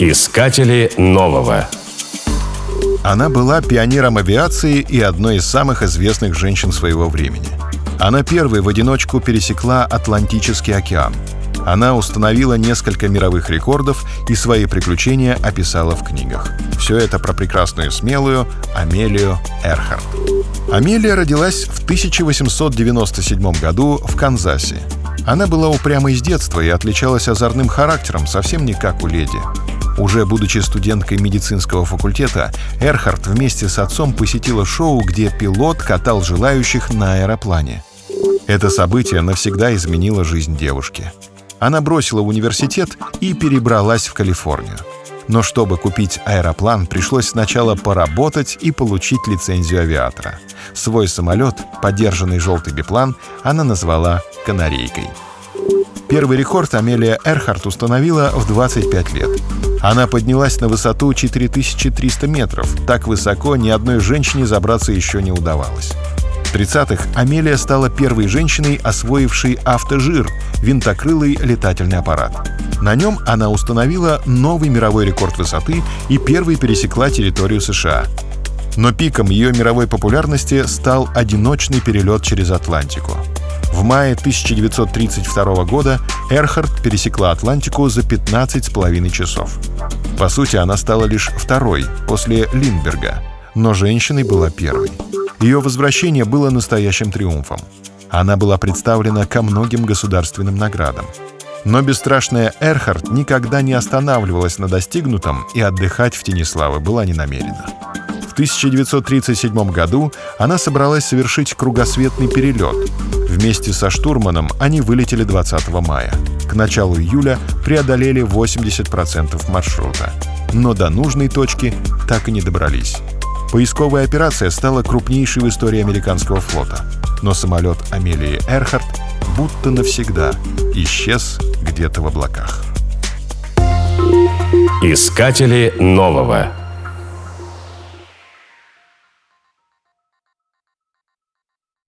Искатели нового. Она была пионером авиации и одной из самых известных женщин своего времени. Она первой в одиночку пересекла Атлантический океан. Она установила несколько мировых рекордов и свои приключения описала в книгах. Все это про прекрасную смелую Амелию Эрхард. Амелия родилась в 1897 году в Канзасе. Она была упрямой с детства и отличалась озорным характером, совсем не как у леди. Уже будучи студенткой медицинского факультета, Эрхард вместе с отцом посетила шоу, где пилот катал желающих на аэроплане. Это событие навсегда изменило жизнь девушки. Она бросила университет и перебралась в Калифорнию. Но чтобы купить аэроплан, пришлось сначала поработать и получить лицензию авиатора. Свой самолет, подержанный желтый биплан, она назвала «канарейкой». Первый рекорд Амелия Эрхарт установила в 25 лет. Она поднялась на высоту 4300 метров. Так высоко ни одной женщине забраться еще не удавалось. В 30-х Амелия стала первой женщиной, освоившей автожир — винтокрылый летательный аппарат. На нем она установила новый мировой рекорд высоты и первой пересекла территорию США. Но пиком ее мировой популярности стал одиночный перелет через Атлантику. В мае 1932 года Эрхард пересекла Атлантику за 15,5 часов. По сути, она стала лишь второй, после Линдберга, но женщиной была первой. Ее возвращение было настоящим триумфом. Она была представлена ко многим государственным наградам. Но бесстрашная Эрхард никогда не останавливалась на достигнутом и отдыхать в тени славы была не намерена. В 1937 году она собралась совершить кругосветный перелет. Вместе со штурманом они вылетели 20 мая. К началу июля преодолели 80% маршрута. Но до нужной точки так и не добрались. Поисковая операция стала крупнейшей в истории американского флота. Но самолет Амелии Эрхард будто навсегда исчез где-то в облаках. Искатели нового.